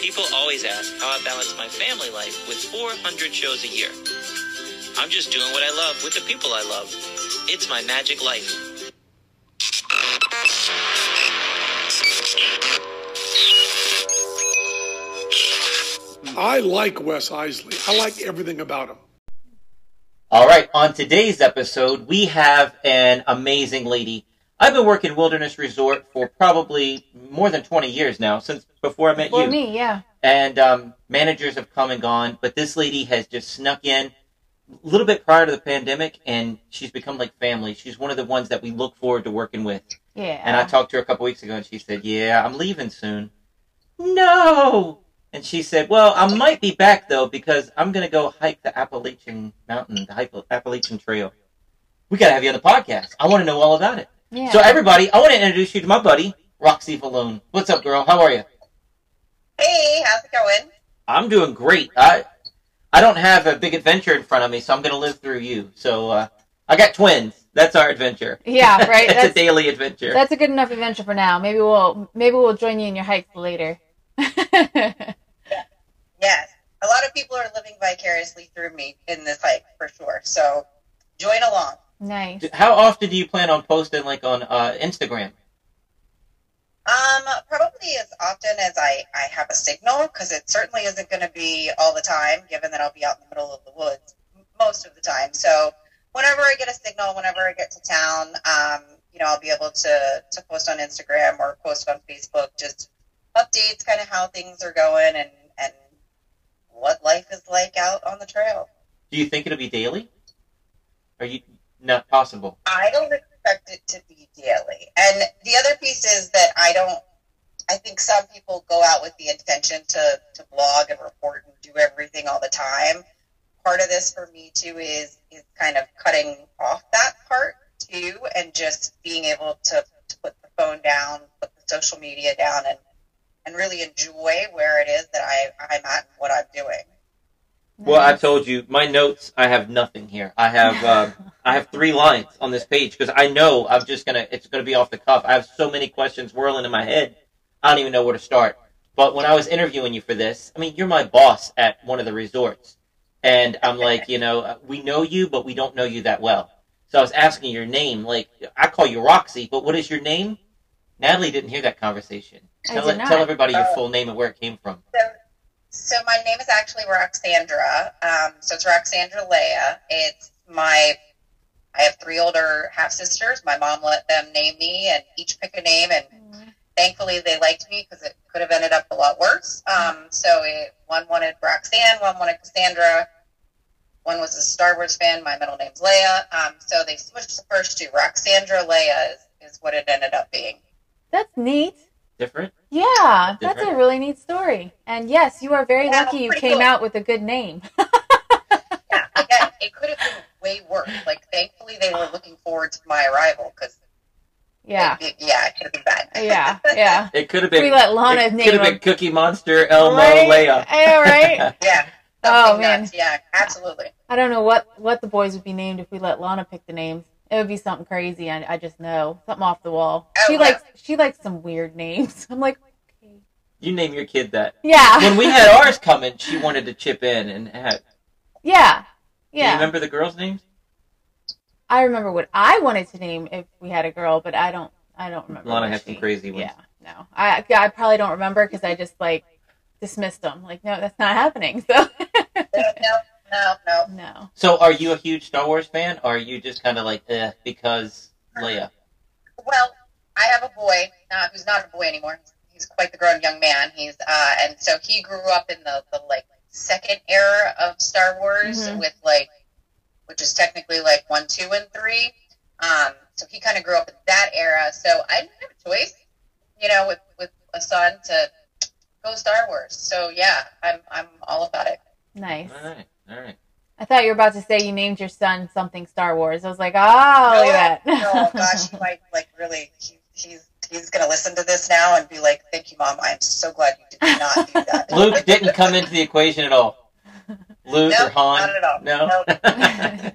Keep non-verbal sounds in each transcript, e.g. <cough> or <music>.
People always ask how I balance my family life with 400 shows a year. I'm just doing what I love with the people I love. It's my magic life. I like Wes Iseli. I like everything about him. All right, on today's episode, we have an amazing lady. I've been working Wilderness Resort for probably more than 20 years now, since before I met For you. me, yeah. And um, managers have come and gone, but this lady has just snuck in a little bit prior to the pandemic, and she's become like family. She's one of the ones that we look forward to working with. Yeah. And I talked to her a couple weeks ago, and she said, "Yeah, I'm leaving soon." No. And she said, "Well, I might be back though because I'm going to go hike the Appalachian Mountain, the Appalachian Trail. We got to have you on the podcast. I want to know all about it." Yeah. So, everybody, I want to introduce you to my buddy Roxy Villone. What's up, girl? How are you? Hey, how's it going? I'm doing great. I I don't have a big adventure in front of me, so I'm going to live through you. So uh, I got twins. That's our adventure. Yeah, <laughs> right, it's a daily adventure. That's a good enough adventure for now. Maybe we'll maybe we'll join you in your hikes later. <laughs> Yes. A lot of people are living vicariously through me in this hike for sure. So join along. Nice. How often do you plan on posting, like on uh, Instagram? Um, probably as often as I, I have a signal, because it certainly isn't going to be all the time, given that I'll be out in the middle of the woods most of the time. So whenever I get a signal, whenever I get to town, um, you know, I'll be able to, to post on Instagram or post on Facebook, just updates, kind of how things are going and, and what life is like out on the trail. Do you think it'll be daily? Are you not possible? I don't expect it to be daily. And the other piece is that I don't. I think some people go out with the intention to to blog and report and do everything all the time. Part of this for me too is is kind of cutting off that part too, and just being able to, to put the phone down, put the social media down, and and really enjoy where it is that I I'm at and what I'm doing. Well, I told you my notes. I have nothing here. I have <laughs> um, I have three lines on this page because I know I'm just gonna. It's gonna be off the cuff. I have so many questions whirling in my head. I don't even know where to start. But when I was interviewing you for this, I mean, you're my boss at one of the resorts, and I'm <laughs> like, you know, uh, we know you, but we don't know you that well. So I was asking your name. Like, I call you Roxy, but what is your name? Natalie didn't hear that conversation. I Tell did it, not. tell everybody your Oh. full name and where it came from. So, so my name is actually Roxandra. Um, so it's Roxandra Leia. It's my. I have three older half sisters. My mom let them name me, and each pick a name, and thankfully they liked me because it could have ended up a lot worse. Um, so it, one wanted Roxanne, one wanted Cassandra, one was a Star Wars fan. My middle name's Leia. Um, so they switched the first two. Roxandra Leia is, is what it ended up being. That's neat. Different. Yeah, that's a really neat story. And yes, you are very Yeah, lucky you came cool. out with a good name. <laughs> Yeah, again, it could have been way worse. Like, thankfully, they were looking forward to my arrival because, yeah. yeah, it could have been bad. <laughs> Yeah, yeah. <laughs> It could have been. We let Lana it name could have been Cookie Monster, Elmo, right? Leia. Yeah, right. Yeah. Oh, something man. nuts. Yeah, absolutely. I don't know what what the boys would be named if we let Lana pick the names. It would be something crazy. I, I just know something off the wall. Oh, she yeah. likes she likes some weird names. <laughs> I'm like, okay. You name your kid that. yeah, When we had ours coming, she wanted to chip in and have. yeah, Do you yeah. remember the girls' names? I remember what I wanted to name if we had a girl, but I don't. I don't remember. Lana what had some crazy ones. Yeah, no, I I probably don't remember because I just like dismissed them. Like, no, that's not happening. So <laughs> No, no, no. no. So, are you a huge Star Wars fan, or are you just kind of like, eh, because Leia? Well, I have a boy uh, who's not a boy anymore. He's quite the grown young man. He's uh, and so he grew up in the, the like second era of Star Wars Mhm. with like, which is technically like one, two, and three. Um, so he kind of grew up in that era. So I didn't have a choice, you know, with with a son to go Star Wars. So yeah, I'm I'm all about it. Nice. All right, all right. I thought you were about to say you named your son something Star Wars. I was like, oh, look at that. oh gosh, he <laughs> might like really. He, he's he's gonna listen to this now and be like, "Thank you, mom. I'm so glad you did not do that." <laughs> Luke didn't come into the equation at all. Luke No, or Han? not at all. No. Nope. <laughs>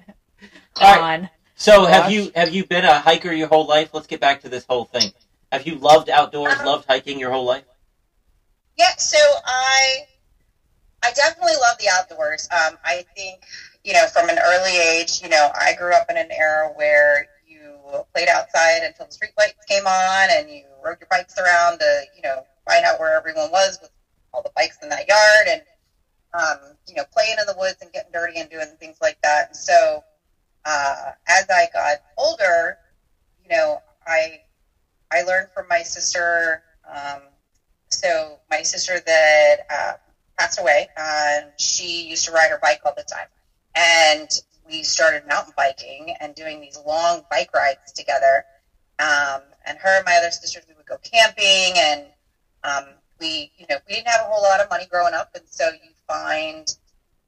All <laughs> right. On. So, have you have you been a hiker your whole life? Let's get back to this whole thing. Have you loved outdoors, Um, loved hiking your whole life? Yeah, so I I definitely love the outdoors. Um, I think you know from an early age, you know, I grew up in an era where you played outside until the street lights came on, and you rode your bikes around to you know find out where everyone was with all the bikes in that yard, and um, you know playing in the woods and getting dirty and doing things like that. And so uh, as I got older, you know, I I learned from my sister. Um, so my sister that uh, passed away, and she used to ride her bike all the time, and we started mountain biking and doing these long bike rides together. Um, and her and my other sisters, we would go camping, and um, we, you know, we didn't have a whole lot of money growing up, and so you find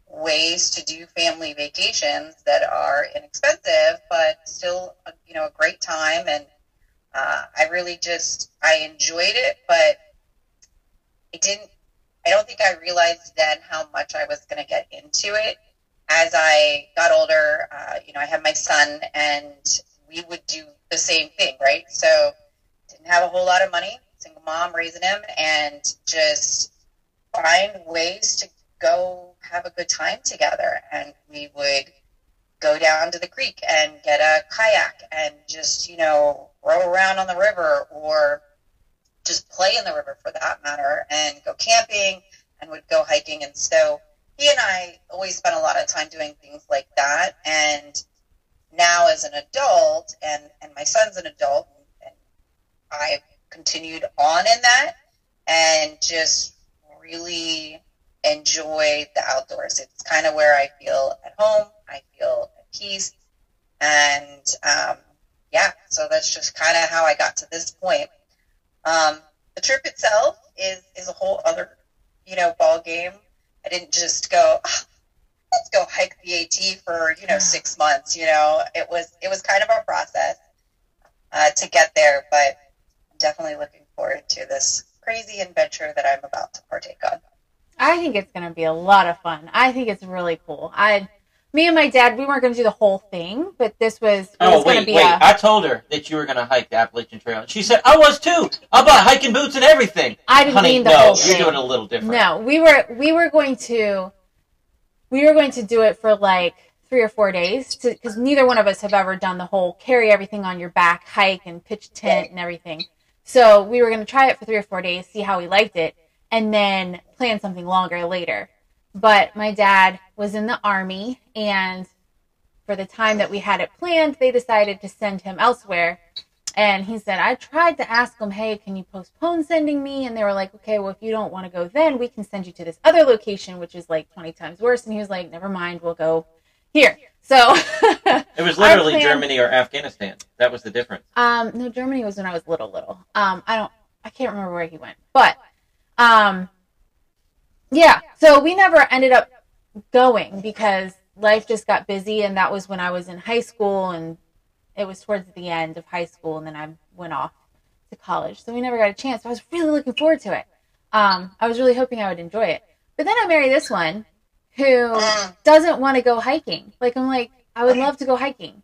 ways to do family vacations that are inexpensive, but still, you know, a great time. And uh, I really just I enjoyed it, but I didn't. I don't think I realized then how much I was going to get into it. As I got older, uh, you know, I had my son, and we would do the same thing, right? So, didn't have a whole lot of money, single mom raising him, and just find ways to go have a good time together. And we would go down to the creek and get a kayak and just, you know, row around on the river or just play in the river for that matter and go camping and would go hiking. And so he and I always spent a lot of time doing things like that. And now as an adult and, and my son's an adult and I've continued on in that and just really enjoy the outdoors. It's kind of where I feel at home. I feel at peace. And um, yeah, so that's just kind of how I got to this point. Um, the trip itself is is a whole other, you know, ball game. I didn't just go, "Ah, let's go hike the AT for you know six <sighs> months. You know, it was it was kind of a process uh, to get there, but I'm definitely looking forward to this crazy adventure that I'm about to partake on. I think it's going to be a lot of fun. I think it's really cool. I, me and my dad, we weren't going to do the whole thing, but this was, Oh was going to wait, be wait! a. I told her that you were going to hike the Appalachian Trail. She said, "I was too. I bought hiking boots and everything." I didn't Honey, mean the no, whole you're doing it a little different. No, we were we were going to we were going to do it for like three or four days because neither one of us have ever done the whole carry everything on your back hike and pitch tent and everything. So we were going to try it for three or four days, see how we liked it, and then plan something longer later. But my dad was in the army, and for the time that we had it planned, they decided to send him elsewhere. And he said, I tried to ask them, hey, can you postpone sending me? And they were like, okay, well, if you don't want to go then, we can send you to this other location, which is like 20 times worse. And he was like, never mind, we'll go here. So, <laughs> It was literally plan- Germany or Afghanistan. That was the difference. um, no, Germany was when I was little, little. Um, I don't, I can't remember where he went, but, um, yeah. So we never ended up going because life just got busy, and that was when I was in high school, and it was towards the end of high school, and then I went off to college. So we never got a chance. I was really looking forward to it. Um, I was really hoping I would enjoy it. But then I married this one who doesn't want to go hiking. Like I'm like, I would love to go hiking.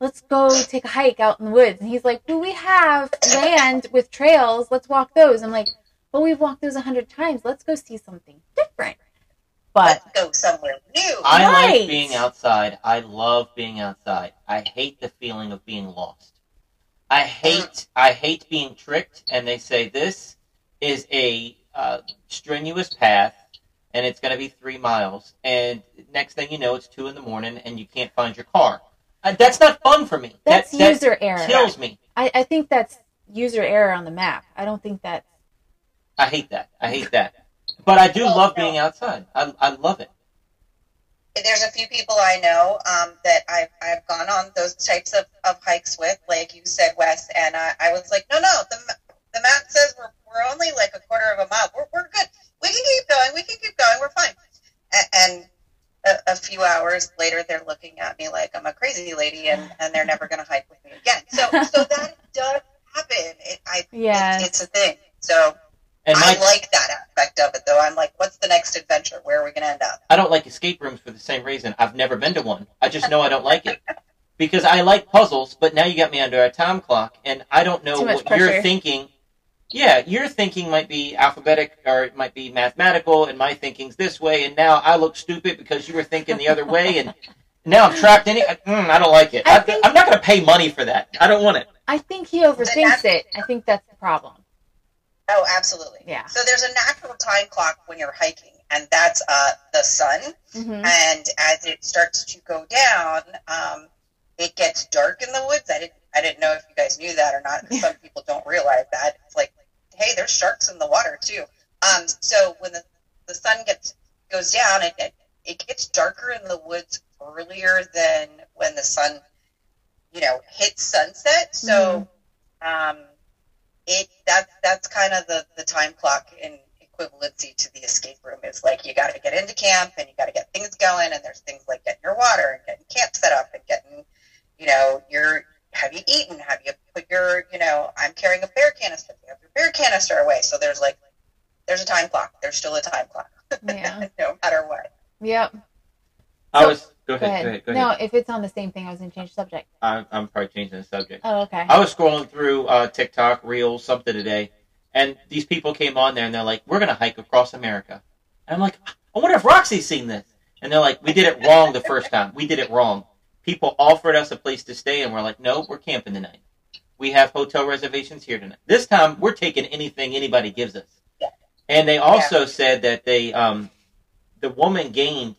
Let's go take a hike out in the woods. And he's like, Do we have land with trails. Let's walk those. I'm like, Well, we've walked those a hundred times. Let's go see something different. But Let's go somewhere new. I Right. like being outside. I love being outside. I hate the feeling of being lost. I hate I hate being tricked and they say this is a uh, strenuous path and it's going to be three miles and next thing you know it's two in the morning and you can't find your car. Uh, that's not fun for me. that's that, that user error. kills me. I, I think that's user error on the map. I don't think that's I hate that. I hate that. But I do Well, love no. being outside. I, I love it. there's a few people I know um, that I've, I've gone on those types of, of hikes with, like you said, Wes, and I, I was like, no, no, the, ma- the map says we're, we're only like a quarter of a mile. We're, we're good. We can keep going. We can keep going. We're fine. A- And a, a few hours later, they're looking at me like I'm a crazy lady, and, and they're never going to hike with me again. So, so that does happen. It, I, Yes. it, it's a thing. So And I my, like that aspect of it, though. I'm like, what's the next adventure? Where are we going to end up? I don't like escape rooms for the same reason. I've never been to one. I just know I don't like it. Because I like puzzles, but now you got me under a time clock, and I don't know Too much what you're thinking yeah, your thinking might be alphabetic or it might be mathematical, and my thinking's this way, and now I look stupid because you were thinking the other way, and <laughs> now I'm trapped in it. Mm, I don't like it. I I, think- I'm not going to pay money for that. I don't want it. I think he overthinks it. I think that's the problem. Oh, absolutely. Yeah. So there's a natural time clock when you're hiking, and that's uh, the sun. hmm And as it starts to go down, um, it gets dark in the woods. I didn't, I didn't know if you guys knew that or not. 'cause Some <laughs> people don't realize that. It's like, hey, there's sharks in the water too. Um, so when the, the sun gets goes down, it, it it gets darker in the woods earlier than when the sun, you know, hits sunset. So, um, it that's that's kind of the the time clock in equivalency to the escape room is like you got to get into camp and you got to get things going and there's things like getting your water and getting camp set up and getting you know your have you eaten have you put your you know i'm carrying a bear canister you have your bear canister away so there's like there's a time clock there's still a time clock <laughs> Yeah. no matter what Yep. I So- was. Go Go ahead. ahead. Go ahead. Go ahead. No, if it's on the same thing, I was going to change the subject. I'm, I'm probably changing the subject. Oh, okay. I was scrolling through uh, TikTok, Reels, something today, and these people came on there and they're like, "We're gonna hike across America." And I'm like, "I wonder if Roxy's seen this." And they're like, "We did it wrong the first time. We did it wrong. People offered us a place to stay, and we're like, no, we're camping tonight. We have hotel reservations here tonight. This time, we're taking anything anybody gives us." Yeah. And they also said that they, um, the woman gained.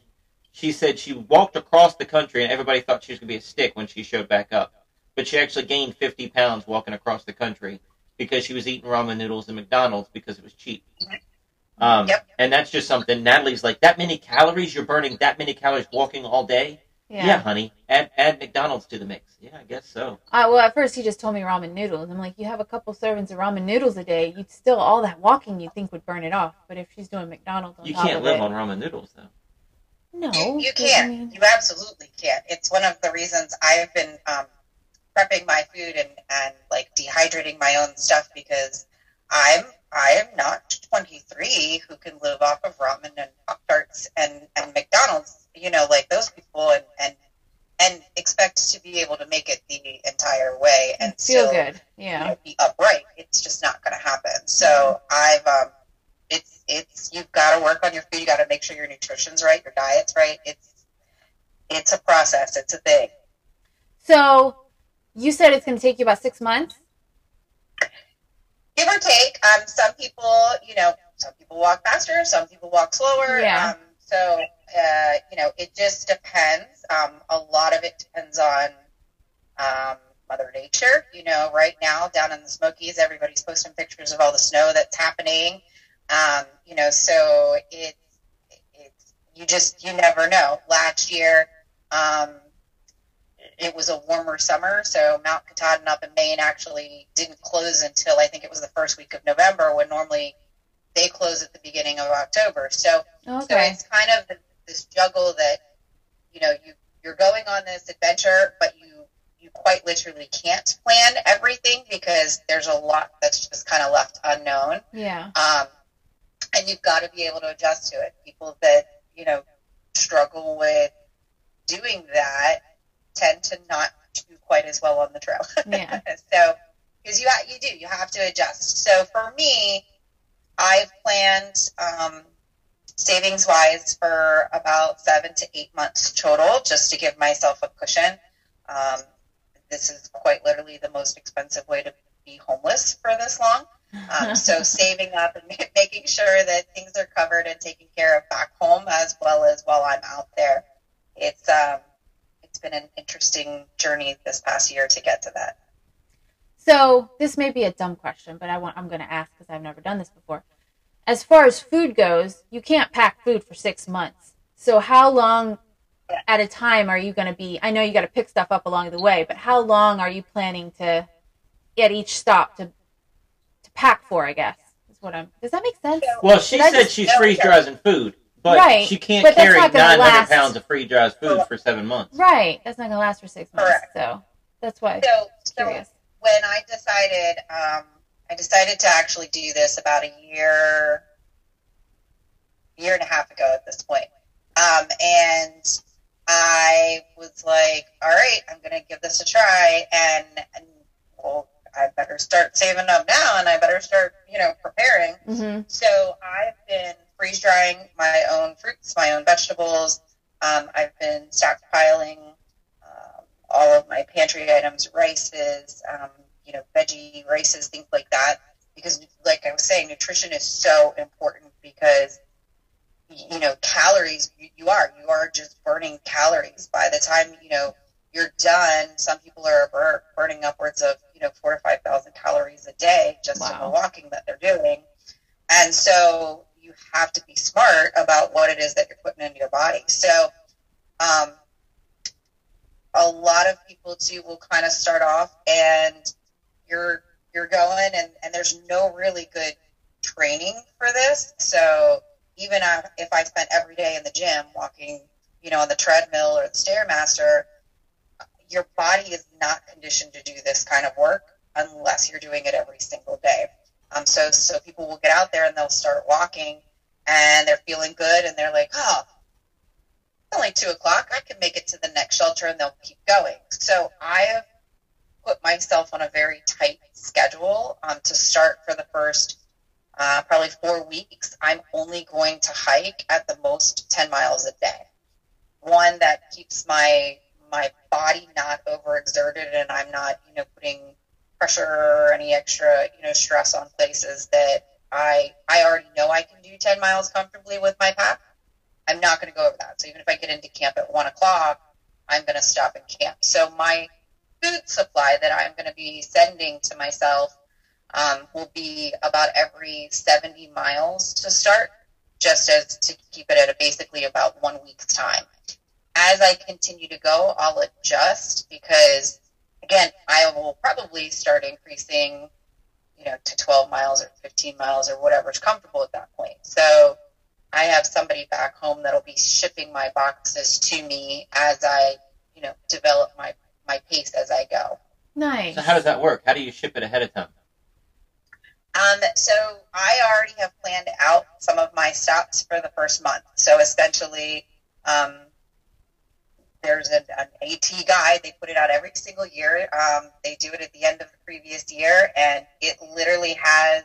She said she walked across the country, and everybody thought she was gonna be a stick when she showed back up but she actually gained 50 pounds walking across the country because she was eating ramen noodles and McDonald's because it was cheap. Um, Yep. And that's just something Natalie's like, that many calories? You're burning that many calories walking all day? Yeah, Yeah. honey. Add, add McDonald's to the mix. Yeah, I guess so. Uh, well, at first he just told me ramen noodles. I'm like, you have a couple servings of ramen noodles a day. You'd still all that walking you think would burn it off. But if she's doing McDonald's on You top can't of live it, on ramen noodles, though. No, You, you but I can. mean- You absolutely can. It's one of the reasons I've been um, prepping my food and, and like dehydrating my own stuff because I'm I am not 23 who can live off of ramen and pop tarts and, and McDonald's. You know, like those people and, and and expect to be able to make it the entire way and feel still good. you Yeah. know, be upright. It's just not going to happen. So I've, um, it's, it's, you've got to work on your food. You got to make sure your nutrition's right, your diet's right. It's, it's a process. It's a thing. So you said it's going to take you about six months. Give or take. Um, some people, you know, some people walk faster, some people walk slower. Yeah. Um, so, uh, you know, it just depends. Um, a lot of it depends on, um, Mother Nature. You know, right now down in the Smokies, everybody's posting pictures of all the snow that's happening. Um, you know, so it's it's you just you never know. Last year, um, it was a warmer summer, so Mount Katahdin up in Maine actually didn't close until I think it was the first week of November, when normally they close at the beginning of October. So so it's kind of this juggle that you know you you're going on this adventure, but you you quite literally can't plan everything because there's a lot that's just kind of left unknown. Yeah. Um, and you've got to be able to adjust to it. People that you know struggle with doing that tend to not do quite as well on the trail. <laughs> Yeah. so because you ha- you do you have to adjust. So for me, I've planned um, savings wise for about seven to eight months total, just to give myself a cushion. Um, this is quite literally the most expensive way to be homeless for this long. Um, so saving up and <laughs> making sure that things are covered and taken care of back home as well as while I'm out there. It's um, it's been an interesting journey this past year to get to that. So this may be a dumb question, but I want I'm going to ask because I've never done this before. As far as food goes, you can't pack food for six months. So how long at a time are you going to be? I know you got to pick stuff up along the way, but how long are you planning to at each stop to to pack for? I guess is what I'm. Does that make sense? Well, she Did said just- she's freeze okay. drying food, but Right, she can't but carry 900 last. pounds of free dry food for seven months. Right. That's not going to last for six months. Correct. So that's why. So, so when I decided, um, I decided to actually do this about a year, year and a half ago at this point. Um, and I was like, all right, I'm going to give this a try. And, and well, I better start saving up now, and I better start, you know, preparing. hmm So I've been freeze drying my own fruits, my own vegetables. Um, I've been stockpiling um, all of my pantry items, rices, um, you know, veggie rices, things like that. Because, like I was saying, nutrition is so important because, you know, calories, you are, you are just burning calories. By the time, you know, you're done, some people are bur- burning upwards of, you know, four to 5,000 calories a day just in the walking that they're doing. And so you have to be smart about what it is that you're putting into your body. So, um, a lot of people too will kind of start off and you're you're going and, and there's no really good training for this. So even if I spent every day in the gym walking, you know, on the treadmill or the stairmaster, your body is not conditioned to do this kind of work unless you're doing it every single day. Um, so so people will get out there and they'll start walking and they're feeling good and they're like, oh, it's only two o'clock. I can make it to the next shelter and they'll keep going. So I have put myself on a very tight schedule um, to start for the first uh, probably four weeks. I'm only going to hike at the most 10 miles a day. One that keeps my my body not overexerted and I'm not, you know, putting pressure or any extra, you know, stress on places that I I already know I can do 10 miles comfortably with my pack. I'm not going to go over that. So even if I get into camp at one o'clock, I'm going to stop in camp. So my food supply that I'm going to be sending to myself um, will be about every 70 miles to start, just as to keep it at a basically about one week's time. As I continue to go, I'll adjust because, again, I will probably start increasing, you know, to 12 miles or 15 miles or whatever's comfortable at that point. So I have somebody back home that'll be shipping my boxes to me as I, you know, develop my, my pace as I go. Nice. So how does that work? How do you ship it ahead of time? Um, so I already have planned out some of my stops for the first month. So essentially, um, there's an, an AT guide. They put it out every single year. Um, they do it at the end of the previous year, and it literally has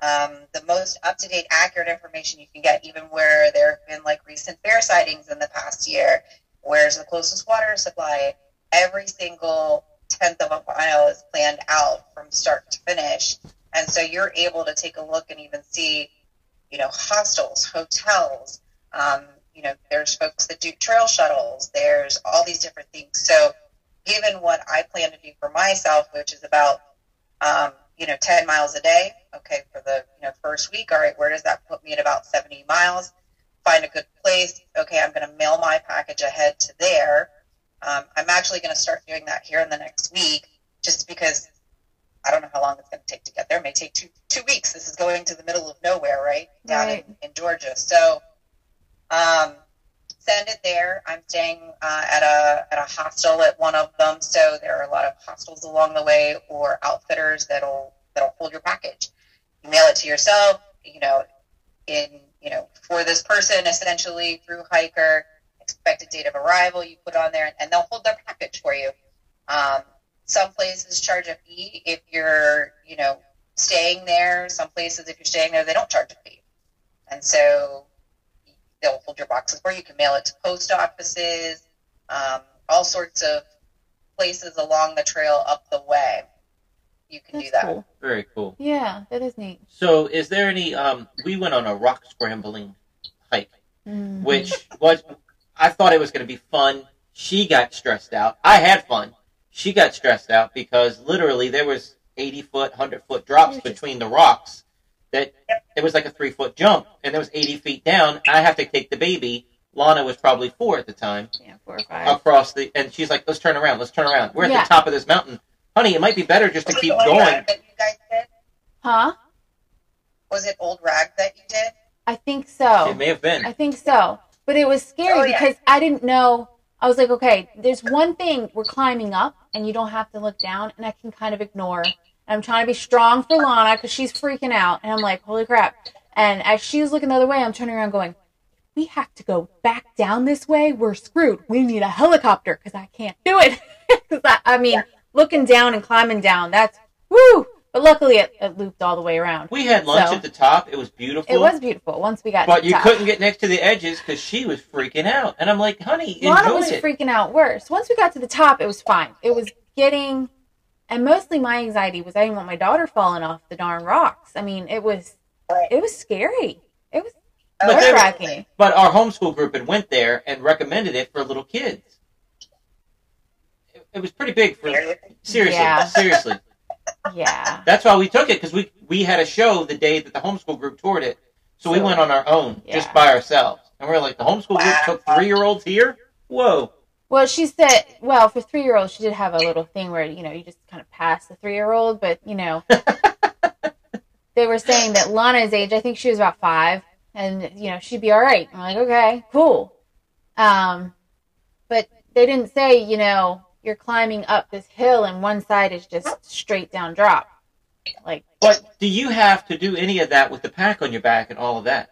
um, the most up to date, accurate information you can get, even where there have been like recent bear sightings in the past year. Where's the closest water supply? Every single tenth of a mile is planned out from start to finish. And so you're able to take a look and even see, you know, hostels, hotels. Um, you know, there's folks that do trail shuttles. There's all these different things. So, given what I plan to do for myself, which is about, um, you know, 10 miles a day, okay, for the you know first week, all right, where does that put me at about 70 miles? Find a good place. Okay, I'm going to mail my package ahead to there. Um, I'm actually going to start doing that here in the next week, just because I don't know how long it's going to take to get there. It may take two two weeks. This is going to the middle of nowhere, right down Right. in, in Georgia. So, um, send it there. I'm staying uh, at a at a hostel at one of them, so there are a lot of hostels along the way or outfitters that'll that'll hold your package. You mail it to yourself. You know, in you know for this person essentially through hiker expected date of arrival you put on there and they'll hold their package for you um, some places charge a fee if you're you know staying there some places if you're staying there they don't charge a fee and so they'll hold your boxes for you you can mail it to post offices um, all sorts of places along the trail up the way you can do that cool. Very cool. Yeah, that is neat. So, is there any? Um, we went on a rock scrambling hike, Mhm. which was I thought it was going to be fun. She got stressed out. I had fun. She got stressed out because literally there was eighty foot, hundred foot drops between the rocks. That it was like a three foot jump, and there was eighty feet down. I have to take the baby. Lana was probably four at the time. yeah, four or five. Across the, and she's like, "Let's turn around. Let's turn around. We're at Yeah. the top of this mountain, honey. It might be better just to Was it keep Old going." Rag that you guys did? Huh? Was it Old Rag that you did? I think so. It may have been. I think so. But it was scary Oh, yeah. because I didn't know. I was like, okay, there's one thing we're climbing up and you don't have to look down, and I can kind of ignore. I'm trying to be strong for Lana because she's freaking out. And I'm like, holy crap. And as she was looking the other way, I'm turning around going, we have to go back down this way. We're screwed. We need a helicopter because I can't do it. <laughs> Because I, I mean, looking down and climbing down, that's woo! But luckily, it, it looped all the way around. We had lunch So- at the top. It was beautiful. It was beautiful once we got. But to you top. couldn't get next to the edges because she was freaking out. And I'm like, honey, Lana was it. freaking out worse. Once we got to the top, it was fine. It was getting, and mostly my anxiety was I didn't want my daughter falling off the darn rocks. I mean, it was, Right. it was scary. It was But nerve were- wracking. But our homeschool group had went there and recommended it for little kids. It, it was pretty big for seriously, Yeah. seriously. <laughs> Yeah. That's why we took it because we we had a show the day that the homeschool group toured it, so we went on our own just by ourselves, and we are like, the homeschool group took three year olds here. Whoa! Well, she said, well, for three year olds, she did have a little thing where, you know, you just kind of pass the three year old, but, you know, <laughs> they were saying that Lana's age, I think she was about five, and, you know, she'd be all right. I'm like, okay, cool. Um, but they didn't say, you know, you're climbing up this hill and one side is just straight down drop. Like, But do you have to do any of that with the pack on your back and all of that?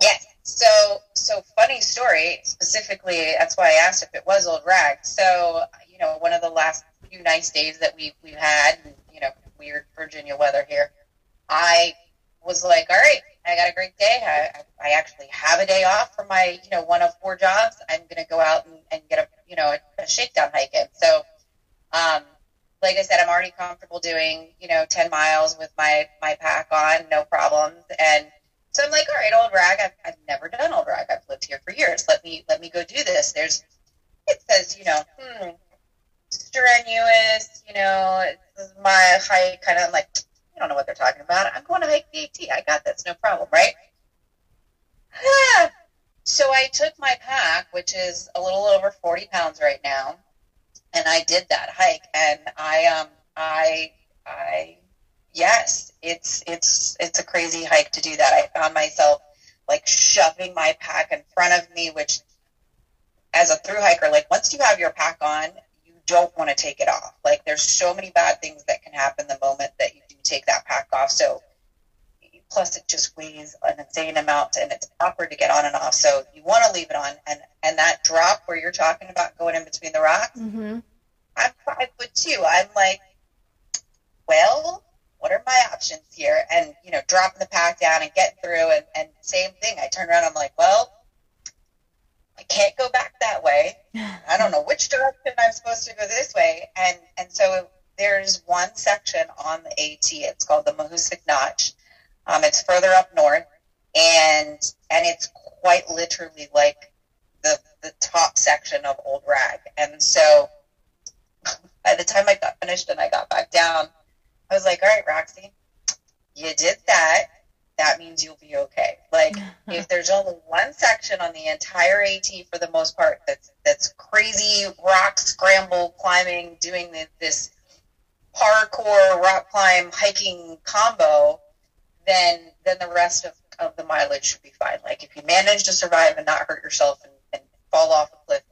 Yes. So, so funny story. Specifically, that's why I asked if it was old rag. So, you know, one of the last few nice days that we we've had, you know, weird Virginia weather here. I was like, all right, I got a great day. I, I actually have a day off from my, you know, one of four jobs. I'm going to go out and, and get a, you know, a, a shakedown hike in. So, um, like I said, I'm already comfortable doing, you know, 10 miles with my, my pack on, no problems. And so I'm like, all right, old rag. I've, I've never done old rag. I've lived here for years. Let me, let me go do this. There's, it says, you know, hmm, strenuous, you know, this is my hike kind of like, I don't know what they're talking about. I'm going to hike the AT. I got this, no problem, right? so I took my pack, which is a little over 40 pounds right now, and I did that hike, and I um I I yes, it's it's it's a crazy hike to do that. I found myself like shoving my pack in front of me, which as a through hiker, like once you have your pack on, you don't want to take it off. Like there's so many bad things that can happen the moment that you do take that pack off. So plus it just weighs an insane amount and it's awkward to get on and off. So you want to leave it on and and that drop where you're talking about going in between the rocks, mm-hmm. I'm five foot two. I'm like, well, what are my options here? And you know, dropping the pack down and getting through, and, and same thing. I turn around. I'm like, well, I can't go back that way. I don't know which direction I'm supposed to go this way. And and so there's one section on the AT. It's called the Mahoosuc Notch. Um, it's further up north, and and it's quite literally like the the top section of Old Rag. And so by the time I got finished and I got back down, I was like, all right, Roxy, you did that. That means you'll be okay. Like, <laughs> if there's only one section on the entire AT for the most part that's that's crazy rock scramble climbing, doing the, this parkour rock climb hiking combo, then then the rest of, of the mileage should be fine. Like if you manage to survive and not hurt yourself and, and fall off a cliff,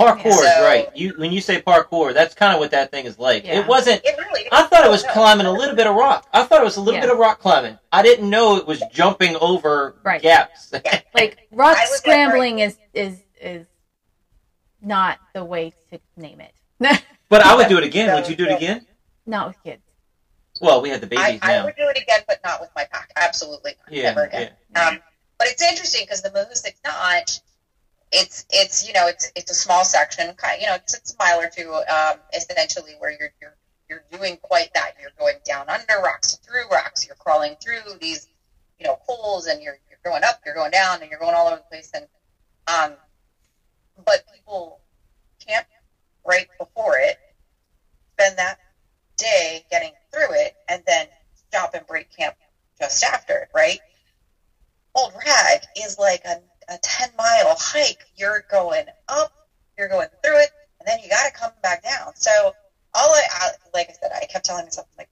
you're. Parkour is So- right. You when you say parkour, that's kind of what that thing is like. Yeah. It wasn't. It really I thought it was No. climbing a little bit of rock. I thought it was a little Yeah. bit of rock climbing. I didn't know it was jumping over Right. gaps. <laughs> like rock I was like, scrambling is is is not the way to name it. <laughs> but I would do it again. Would you do it again? not with kids. Well, we had the babies I now. I would do it again, but not with my pack. Absolutely not. Yeah, Never again. Um, but it's interesting because the Mahoosuc Notch, it's it's you know it's it's a small section, you know it's, it's a mile or two, um, essentially where you're you're you're doing quite that. You're going down under rocks, through rocks. You're crawling through these you know holes, and you're you're going up, you're going down, and you're going all over the place. And um, but people camp right before it, spend that day getting through it, and then stop and break camp just after it, right? Old Rag is like a, a 10 mile hike. You're going up, you're going through it, and then you got to come back down. So, all I, I, like I said, I kept telling myself, like,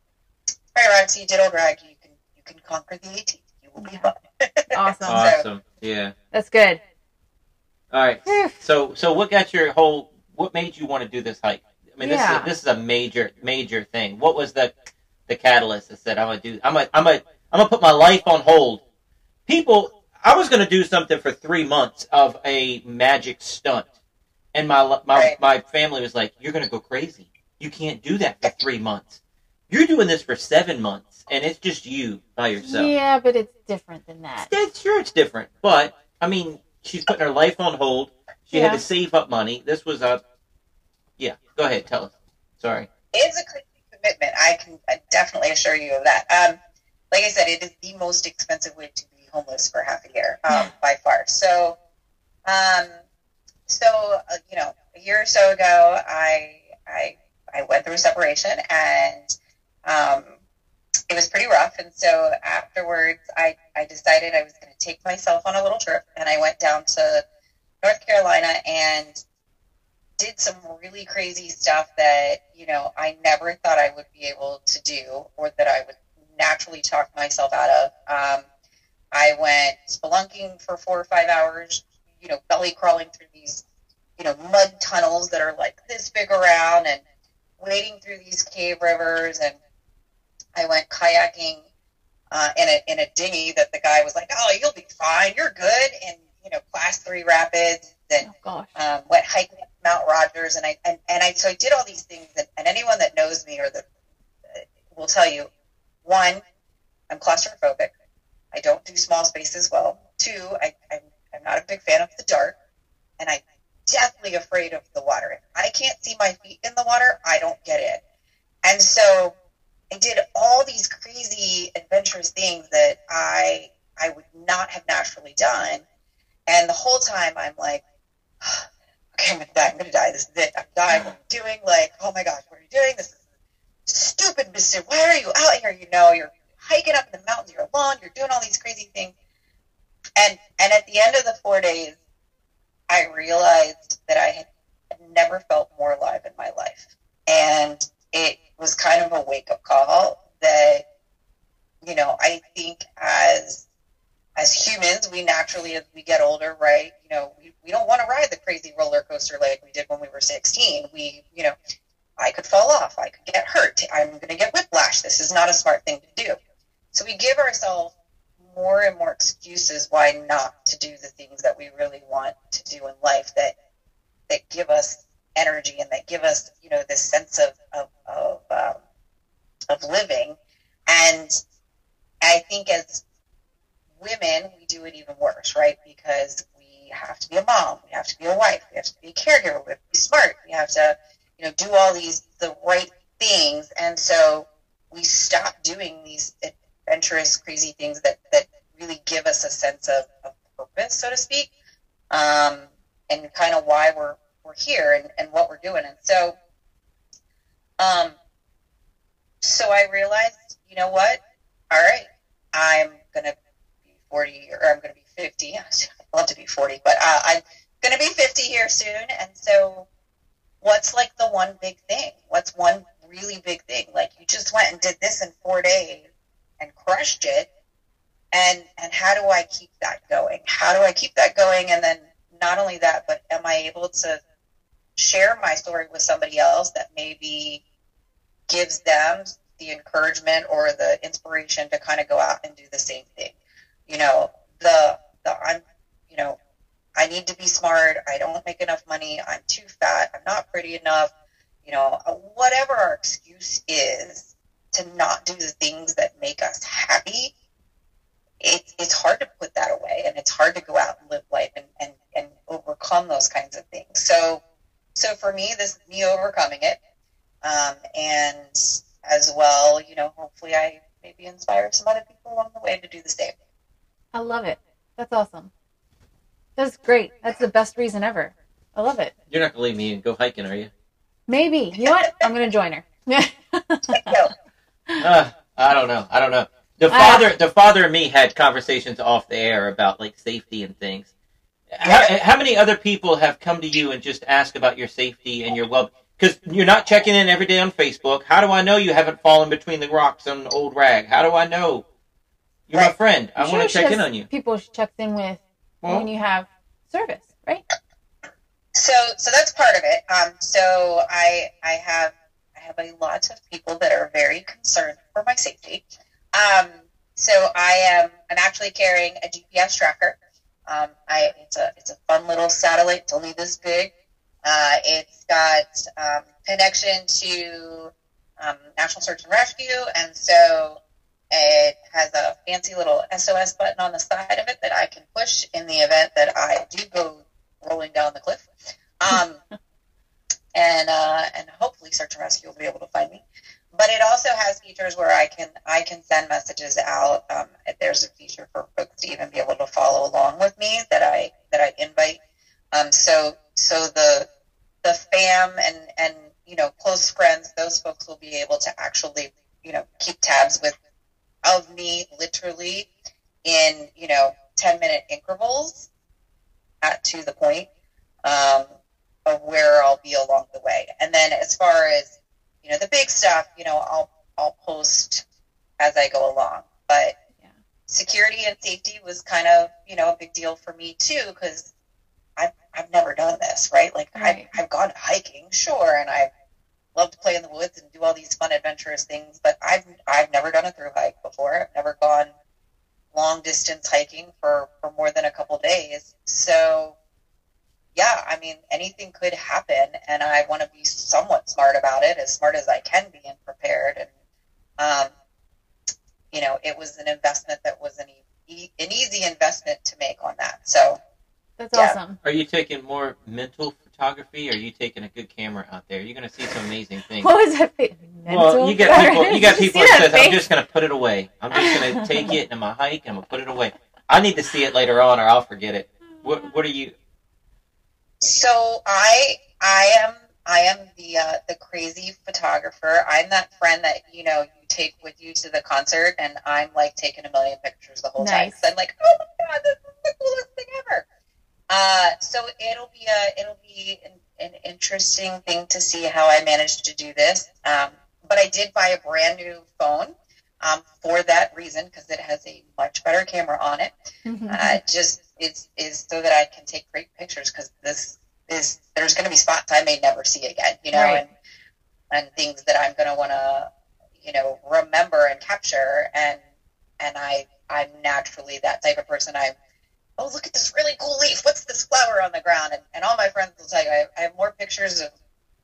all right, Roxy, you did Old Rag. You can, you can conquer the AT. You will be fine. <laughs> Awesome. Awesome. Yeah. That's good. All right. So, so what got your whole? What made you want to do this hike? I mean, this Yeah. is a, this is a major major thing. What was the the catalyst that said I'm gonna do? I'm gonna I'm gonna I'm gonna put my life on hold. People, I was gonna do something for three months of a magic stunt, and my my Right. my family was like, "You're gonna go crazy. You can't do that for three months." You're doing this for seven months, and it's just you by yourself. Yeah, but it's different than that. It's, sure, it's different, but I mean, she's putting her life on hold. She had to save up money. This was a, yeah. Go ahead, tell us. Sorry. It's a crazy commitment. I can definitely assure you of that. Um, like I said, it is the most expensive way to be homeless for half a year um, by far. So, um, so uh, you know, a year or so ago, I I I went through a separation, and um, it was pretty rough. And so afterwards, I I decided I was going to take myself on a little trip, and I went down to North Carolina and did some really crazy stuff that you know I never thought I would be able to do or that I would naturally talk myself out of. Um, I went spelunking for four or five hours, you know, belly crawling through these, you know, mud tunnels that are like this big around and wading through these cave rivers. And I went kayaking uh, in a in a dinghy that the guy was like, "Oh, you'll be fine. You're good." And you know, class three rapids and Oh um, went hiking Mount Rogers, and I and, and I so I did all these things, and, and anyone that knows me or that uh, will tell you, one, I'm claustrophobic. I don't do small spaces well. Two, I, I'm, I'm not a big fan of the dark, and I'm deathly afraid of the water. If I can't see my feet in the water, I don't get in. And so I did all these crazy adventurous things that I I would not have naturally done. And the whole time I'm like, <sighs> okay, I'm gonna die. I'm gonna die. This is it. I'm dying. What are you doing? Like, oh my gosh, what are you doing? This is stupid, Mister. Why are you out here? You know, you're hiking up in the mountains. You're alone. You're doing all these crazy things. And and at the end of the four days, I realized that I had never felt more alive in my life, and it was kind of a wake up call that you know I think as as humans, we naturally, as we get older, right? You know, we, we don't want to ride the crazy roller coaster like we did when we were 16. We, you know, I could fall off. I could get hurt. I'm going to get whiplash. This is not a smart thing to do. So we give ourselves more and more excuses why not to do the things that we really want to do in life that that give us energy and that give us, you know, this sense of of of, um, of living. And I think as women, we do it even worse, right? Because we have to be a mom, we have to be a wife, we have to be a caregiver, we have to be smart, we have to, you know, do all these the right things, and so we stop doing these adventurous, crazy things that that really give us a sense of, of purpose, so to speak, um, and kind of why we're we're here and, and what we're doing, and so, um, so I realized, you know what? All right, I'm gonna be 40 or I'm going to be 50. <laughs> I'd love to be 40, but uh, I'm going to be 50 here soon. And so, what's like the one big thing? What's one really big thing? Like you just went and did this in four days and crushed it. And and how do I keep that going? How do I keep that going? And then not only that, but am I able to share my story with somebody else that maybe gives them the encouragement or the inspiration to kind of go out and do the same thing? you know the the I'm you know I need to be smart. I don't make enough money. I'm too fat. I'm not pretty enough. You know, whatever our excuse is to not do the things that make us happy, it, it's hard to put that away and it's hard to go out and live life and, and, and overcome those kinds of things. So, so for me, this me overcoming it. Um, and as well, you know, hopefully I maybe inspire some other people along the way to do the same. I love it. That's awesome. That's great. That's the best reason ever. I love it. You're not gonna leave me and go hiking, are you? Maybe. You know what? I'm gonna join her. <laughs> So, Uh, I don't know. I don't know. The father, the father and me had conversations off the air about like safety and things. How, how many other people have come to you and just ask about your safety and your well? Because you're not checking in every day on Facebook. How do I know you haven't fallen between the rocks on an old rag? How do I know? You're my friend. I I'm want to check in on you. People she checks in with Well, when you have service, right? so, so that's part of it. Um, so I, I have, I have a lot of people that are very concerned for my safety. Um, so I am, I'm actually carrying a GPS tracker. Um, I, it's a, it's a fun little satellite. It's only this big. Uh, it's got um, connection to um, National Search and Rescue, and so it has a fancy little SOS button on the side of it that I can push in the event that I do go rolling down the cliff. Um, <laughs> and uh, and hopefully search and rescue will be able to find me. But it also has features where I can I can send messages out. Um, there's a feature for folks to even be able to follow along with me that I that I invite. Um, so so the the fam and and you know close friends, those folks will be able to actually you know keep tabs with of me literally in you know 10 minute intervals at to the point um, of where I'll be along the way. And then as far as you know the big stuff, you know I'll I'll post as I go along. But Yeah. security and safety was kind of you know a big deal for me too because I've I've never done this right. Like Right. I've, I've gone hiking, sure, and I've loved to play in the woods and do all these fun adventurous things, but I've I've never done a through hike before. I've never gone long distance hiking for, for more than a couple days. So yeah, I mean anything could happen and I want to be somewhat smart about it, as smart as I can be and prepared and um you know, it was an investment that was an e- an easy investment to make on that. So That's Yeah. awesome. Are you taking more mental photography, or are you taking a good camera out there? You're going to see some amazing things. What was that? Face? Well, you got people. You got people see that says, "I'm just going to put it away. I'm just going to take it in my hike and I'm going to put it away." I need to see it later on, or I'll forget it. What What are you? So I I am I am the uh, the crazy photographer. I'm that friend that you know you take with you to the concert, and I'm like taking a million pictures the whole time. Nice. 'Cause I'm like, oh my god, this is the coolest thing ever. Uh, so it'll be a it'll be an, an interesting thing to see how I managed to do this. Um, but I did buy a brand new phone um, for that reason because it has a much better camera on it Mhm. uh, just is is so that I can take great pictures because this is there's going to be spots I may never see again, you know, Right. and and things that I'm going to want to you know remember and capture and and I I'm naturally that type of person. I oh look at this really cool leaf. What's this flower on the ground? And, and all my friends will tell you I, I have more pictures of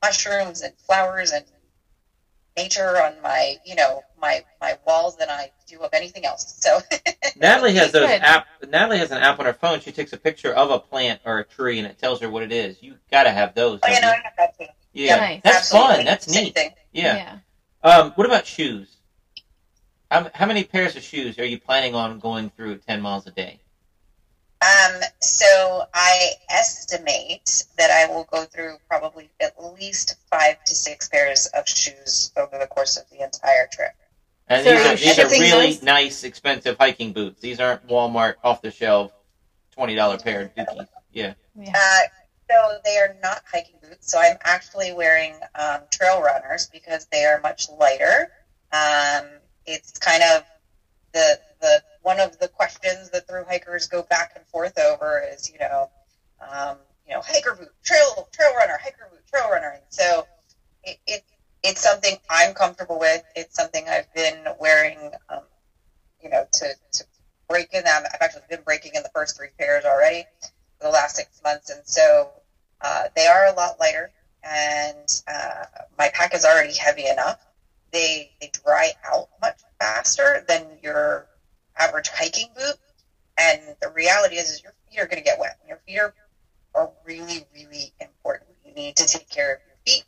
mushrooms and flowers and nature on my you know my my walls than I do of anything else. So <laughs> Natalie has those Good. app. Natalie has an app on her phone. She takes a picture of a plant or a tree, and it tells her what it is. You got to have those. oh, you don't know? I have that too. Yeah, Nice. that's Absolutely. fun. That's neat. thing. Yeah. Um, what about shoes? How, how many pairs of shoes are you planning on going through ten miles a day? Um, so I estimate that I will go through probably at least five to six pairs of shoes over the course of the entire trip. And So these are are these are really those? nice, expensive hiking boots. These aren't Walmart off the shelf, twenty dollar pair of Dookies. Yeah. Yeah. Uh, so they are not hiking boots. So I'm actually wearing um, trail runners because they are much lighter. Um, it's kind of the the one of the questions that through hikers go back and forth over is you know um, you know hiker boot, trail trail runner, hiker boot, trail runner. And so it, it it's something I'm comfortable with. It's something I've been wearing, um, you know, to to break in them. I've actually been breaking in the first three pairs already for the last six months, and so uh, they are a lot lighter. And uh, my pack is already heavy enough. They they dry out much faster than your average hiking boot. And the reality is, is your feet are going to get wet. Your feet are, are really, really important. You need to take care of your feet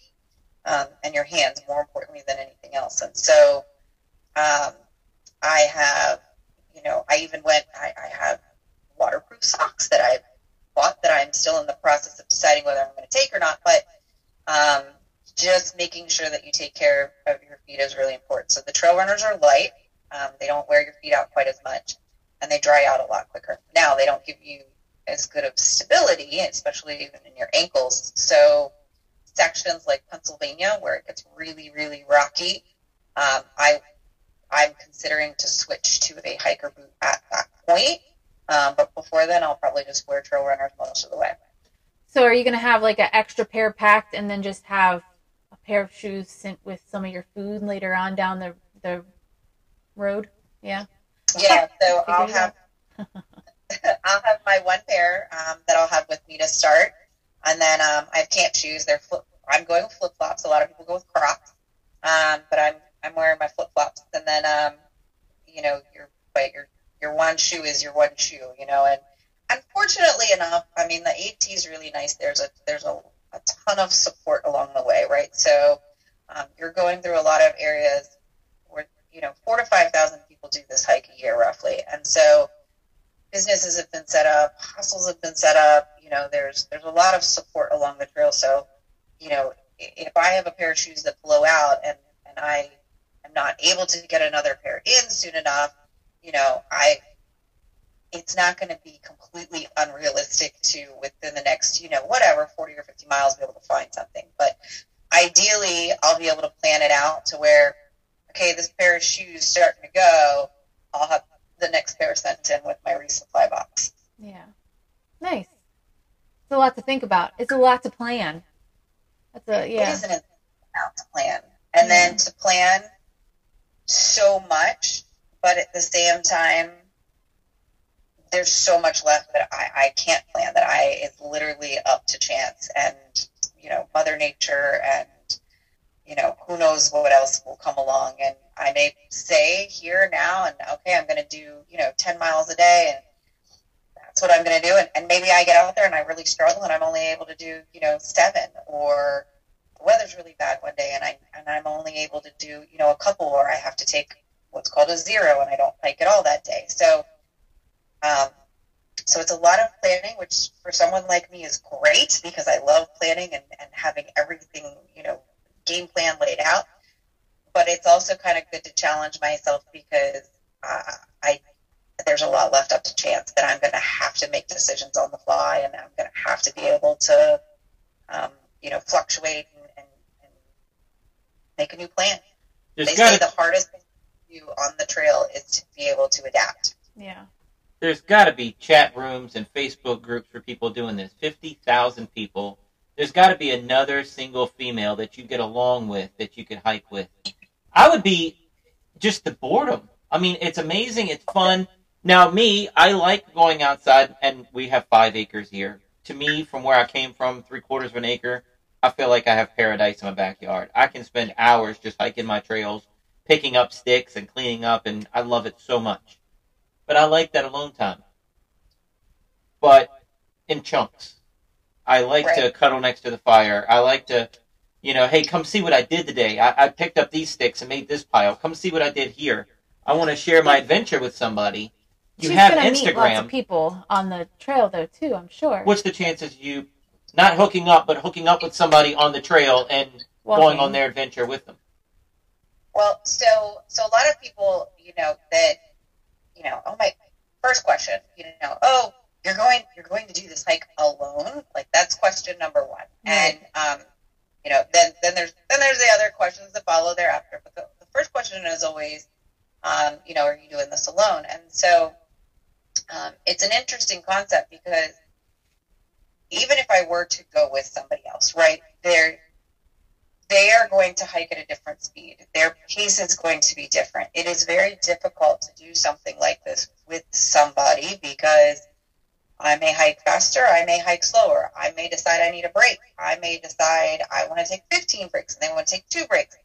um, and your hands more importantly than anything else. And so um, I have, you know, I even went, I, I have waterproof socks that I bought that I'm still in the process of deciding whether I'm going to take or not. But um, just making sure that you take care of your feet is really important. So the trail runners are light. Um, they don't wear your feet out quite as much and they dry out a lot quicker. Now they don't give you as good of stability, especially even in your ankles. So sections like Pennsylvania where it gets really, really rocky, um, I I'm considering to switch to a hiker boot at that point. Um, but before then, I'll probably just wear trail runners most of the way. So are you gonna have like an extra pair packed and then just have pair of shoes sent with some of your food later on down the the road? Yeah. Yeah, so I'll have <laughs> I'll have my one pair um, that I'll have with me to start, and then um, I have camp shoes. They're flip. I'm going with flip flops. A lot of people go with Crocs. um, but I'm I'm wearing my flip flops, and then um, you know your but your your one shoe is your one shoe, you know, and unfortunately enough, I mean the AT is really nice. There's a there's a, a ton of support along the way, right? So um, you're going through a lot of areas where you know four to five thousand people do this hike a year roughly, and so businesses have been set up, hostels have been set up. You know, there's there's a lot of support along the trail. So, you know, if I have a pair of shoes that blow out and and I am not able to get another pair in soon enough, you know, I it's not going to be completely unrealistic to within the next, you know, whatever, 40 or 50 miles be able to find something. But ideally, I'll be able to plan it out to where, okay, this pair of shoes starting to go, I'll have the next pair sent in with my resupply box. Yeah. Nice. It's a lot to think about. It's a lot to plan. That's a yeah. It isn't out to plan. And Yeah. then to plan so much, but at the same time, there's so much left that I, I can't plan that I it's literally up to chance. And you know Mother Nature and you know who knows what else will come along. And I may say here now and okay I'm going to do you know 10 miles a day and that's what I'm going to do. And, and maybe I get out there and I really struggle and I'm only able to do you know seven or the weather's really bad one day and I and I'm only able to do you know a couple or I have to take what's called a zero and I don't hike at all that day. So um, so it's a lot of planning, which for someone like me is great because I love planning and, and having everything, you know, game plan laid out. But it's also kind of good to challenge myself because uh, I there's a lot left up to chance that I'm going to have to make decisions on the fly and I'm going to have to be able to, um, you know, fluctuate and, and, and make a new plan. There's they got say to the hardest thing to do on the trail is to be able to adapt. Yeah. There's got to be chat rooms and Facebook groups for people doing this. 50,000 people. There's got to be another single female that you get along with that you could hike with. I would be just the boredom. I mean, it's amazing. It's fun. Now, me, I like going outside, and we have five acres here. To me, from where I came from, three quarters of an acre, I feel like I have paradise in my backyard. I can spend hours just hiking my trails, picking up sticks and cleaning up, and I love it so much but I like that alone time. But in chunks. I like to cuddle next to the fire. I like to, you know, hey, come see what I did today. I, I picked up these sticks and made this pile. Come see what I did here. I want to share my adventure with somebody. You She's have gonna meet lots of people on the trail though too. I'm sure. What's the chances of you not hooking up, but hooking up with somebody on the trail and going on their adventure with them? Well, so so a lot of people, you know, that you know, oh my first question, you know, oh, you're going you're going to do this hike alone? Like that's question number one. And um, you know, then then there's then there's the other questions that follow thereafter. But the, the first question is always, um, you know, are you doing this alone? And so um, it's an interesting concept because even if I were to go with somebody else, right, there they are going to hike at a different speed. Their pace is going to be different. It is very difficult to do something like this with somebody because I may hike faster, I may hike slower, I may decide I need a break, I may decide I want to take 15 breaks and they want to take two breaks.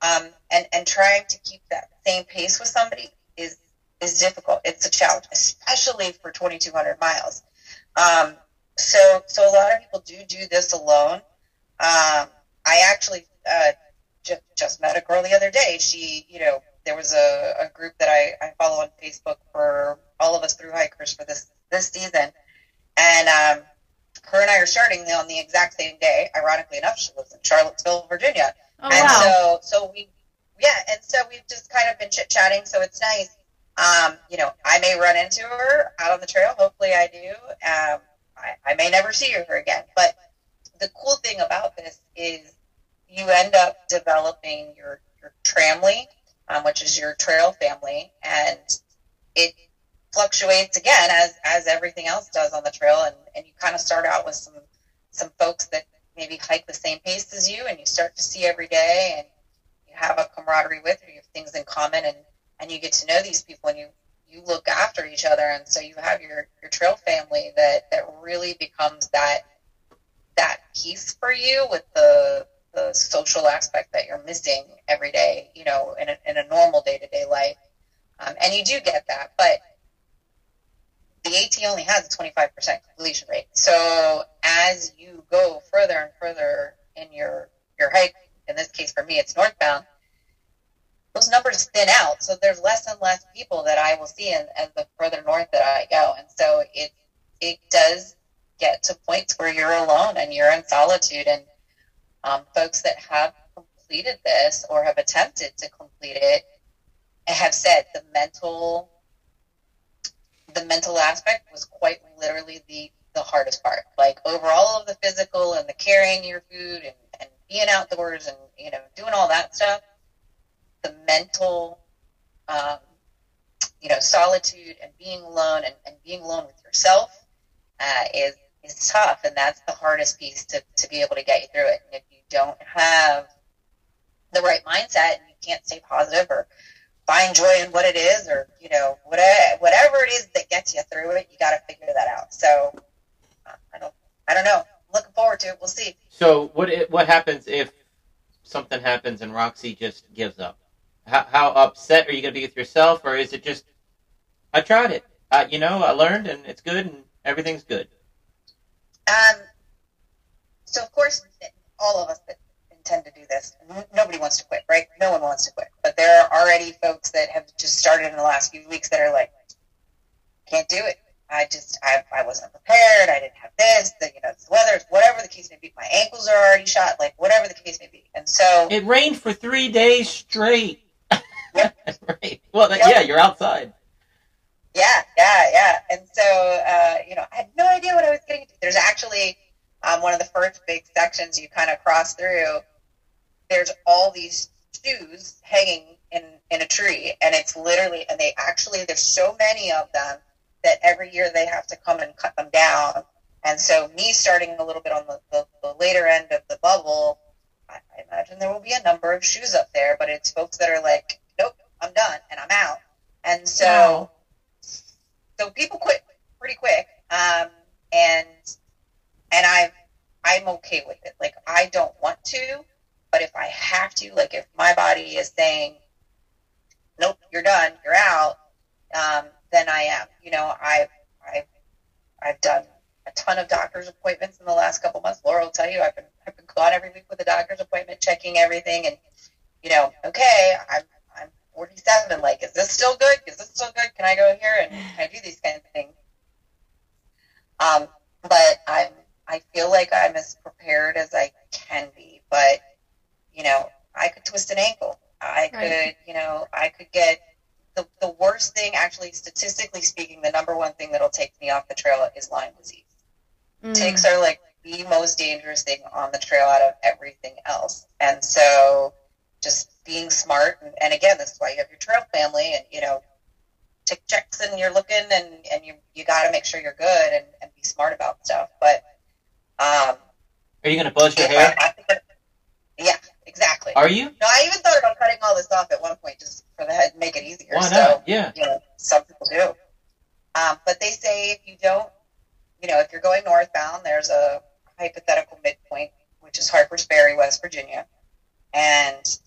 Um, and, and trying to keep that same pace with somebody is, is difficult. It's a challenge, especially for 2,200 miles. Um, so, so a lot of people do do this alone. Um, I actually uh, just, just met a girl the other day. She, you know, there was a, a group that I, I follow on Facebook for all of us through hikers for this this season, and um, her and I are starting on the exact same day. Ironically enough, she lives in Charlottesville, Virginia, oh and wow. so so we yeah, and so we've just kind of been chit chatting. So it's nice. Um, you know, I may run into her out on the trail. Hopefully, I do. Um, I, I may never see her again, but the cool thing about this is you end up developing your your tramily, um, which is your trail family, and it fluctuates again as as everything else does on the trail, and and you kind of start out with some some folks that maybe hike the same pace as you, and you start to see every day, and you have a camaraderie with, or you have things in common, and and you get to know these people, and you you look after each other, and so you have your your trail family that that really becomes that that piece for you with the the social aspect that you're missing every day, you know, in a, in a normal day to day life. Um, and you do get that, but the AT only has a 25% completion rate. So as you go further and further in your, your hike, in this case for me, it's northbound, those numbers thin out. So there's less and less people that I will see as the further north that I go. And so it, it does get to points where you're alone and you're in solitude. And um, folks that have completed this or have attempted to complete it have said the mental the mental aspect was quite literally the the hardest part. Like over all of the physical and the carrying your food and, and being outdoors and you know doing all that stuff, the mental, um, you know, solitude and being alone and, and being alone with yourself uh, is is tough, and that's the hardest piece to to be able to get you through it. And if you don't have the right mindset and you can't stay positive or find joy in what it is or you know whatever whatever it is that gets you through it you got to figure that out. So i don't i don't know. Looking forward to it. We'll see. So what what happens if something happens and roxy just gives up? How, how upset are you going to be with yourself or is it just i tried it. Uh, you know i learned and it's good and everything's good um so of course all of us that intend to do this. Nobody wants to quit, right? No one wants to quit. But there are already folks that have just started in the last few weeks that are like, can't do it. I just, I, I wasn't prepared. I didn't have this, the, you know, the weather, whatever the case may be. My ankles are already shot, like whatever the case may be. And so. It rained for three days straight. Yep. <laughs> right. Well, yep. yeah, you're outside. Yeah, yeah, yeah. And so, uh, you know, I had no idea what I was getting into. There's actually um, one of the first big sections you kind of cross through there's all these shoes hanging in in a tree, and it's literally, and they actually there's so many of them that every year they have to come and cut them down. And so, me starting a little bit on the, the, the later end of the bubble, I, I imagine there will be a number of shoes up there, but it's folks that are like, nope, I'm done and I'm out. And so, wow. so people quit pretty quick. Um, and and I I'm okay with it. Like I don't want to, but if I have to, like if my body is saying, nope, you're done, you're out, um, then I am. You know, I've, I've, I've done a ton of doctor's appointments in the last couple months. Laura will tell you, I've been, I've been gone every week with a doctor's appointment, checking everything. And, you know, okay, I'm, I'm 47. Like, is this still good? Is this still good? Can I go here and can I do these kind of things? Um, but I'm, I feel like I'm as prepared as I can be. But you know, I could twist an ankle. I could, right. you know, I could get the, the worst thing, actually, statistically speaking, the number one thing that'll take me off the trail is Lyme disease. Mm. Ticks are like the most dangerous thing on the trail out of everything else. And so just being smart. And, and again, this is why you have your trail family and, you know, tick checks and you're looking and, and you, you got to make sure you're good and, and be smart about stuff. But, um, are you going to buzz your hair? I, I, yeah, Exactly. Are you? No, I even thought about cutting all this off at one point just for the head, to make it easier. Why not? So, yeah. You know, some people do. Um, but they say if you don't, you know, if you're going northbound, there's a hypothetical midpoint, which is Harpers Ferry, West Virginia, and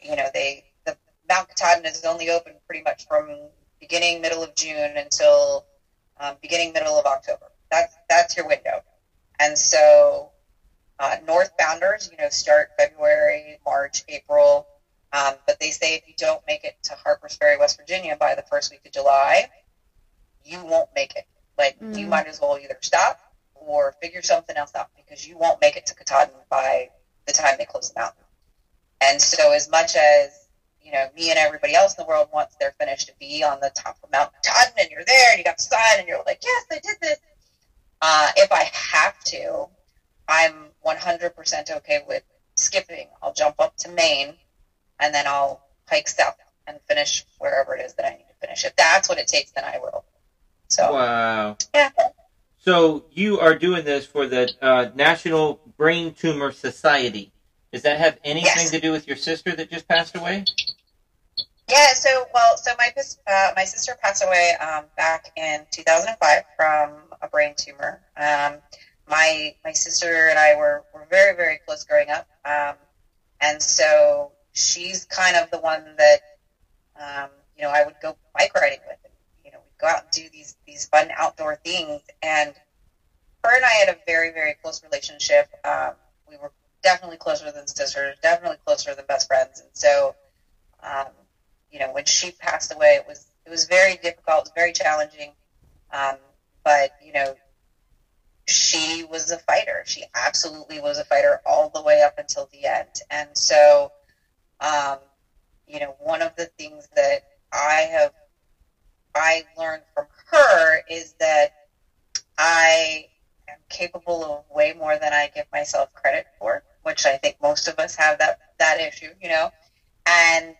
you know they the Mount Katahdin is only open pretty much from beginning middle of June until um, beginning middle of October. That's that's your window, and so uh, northbounders, you know, start February, March, April. Um, but they say if you don't make it to Harpers Ferry, West Virginia by the first week of July, you won't make it. Like, mm. you might as well either stop or figure something else out because you won't make it to Katahdin by the time they close the mountain. And so, as much as you know, me and everybody else in the world wants their finish to be on the top of Mount Katahdin, and you're there, and you got the sign, and you're like, yes, I did this. Uh, if I have to, I'm 100% okay with skipping. I'll jump up to Maine and then I'll hike south and finish wherever it is that I need to finish. If that's what it takes, then I will. So wow. Yeah. So you are doing this for the uh, National Brain Tumor Society. Does that have anything yes. to do with your sister that just passed away? Yeah. So well, so my uh, my sister passed away um, back in 2005 from a brain tumor. Um, my my sister and I were, were very very close growing up. Um, and so she's kind of the one that um, you know I would go bike riding with. And, you know, we'd go out and do these these fun outdoor things, and her and I had a very very close relationship. Um, we were definitely closer than sisters, definitely closer than best friends, and so um, you know when she passed away, it was it was very difficult, it was very challenging. Um, but you know, she was a fighter. She absolutely was a fighter all the way up until the end. And so, um, you know, one of the things that I have I learned from her is that I am capable of way more than I give myself credit for, which I think most of us have that that issue, you know. And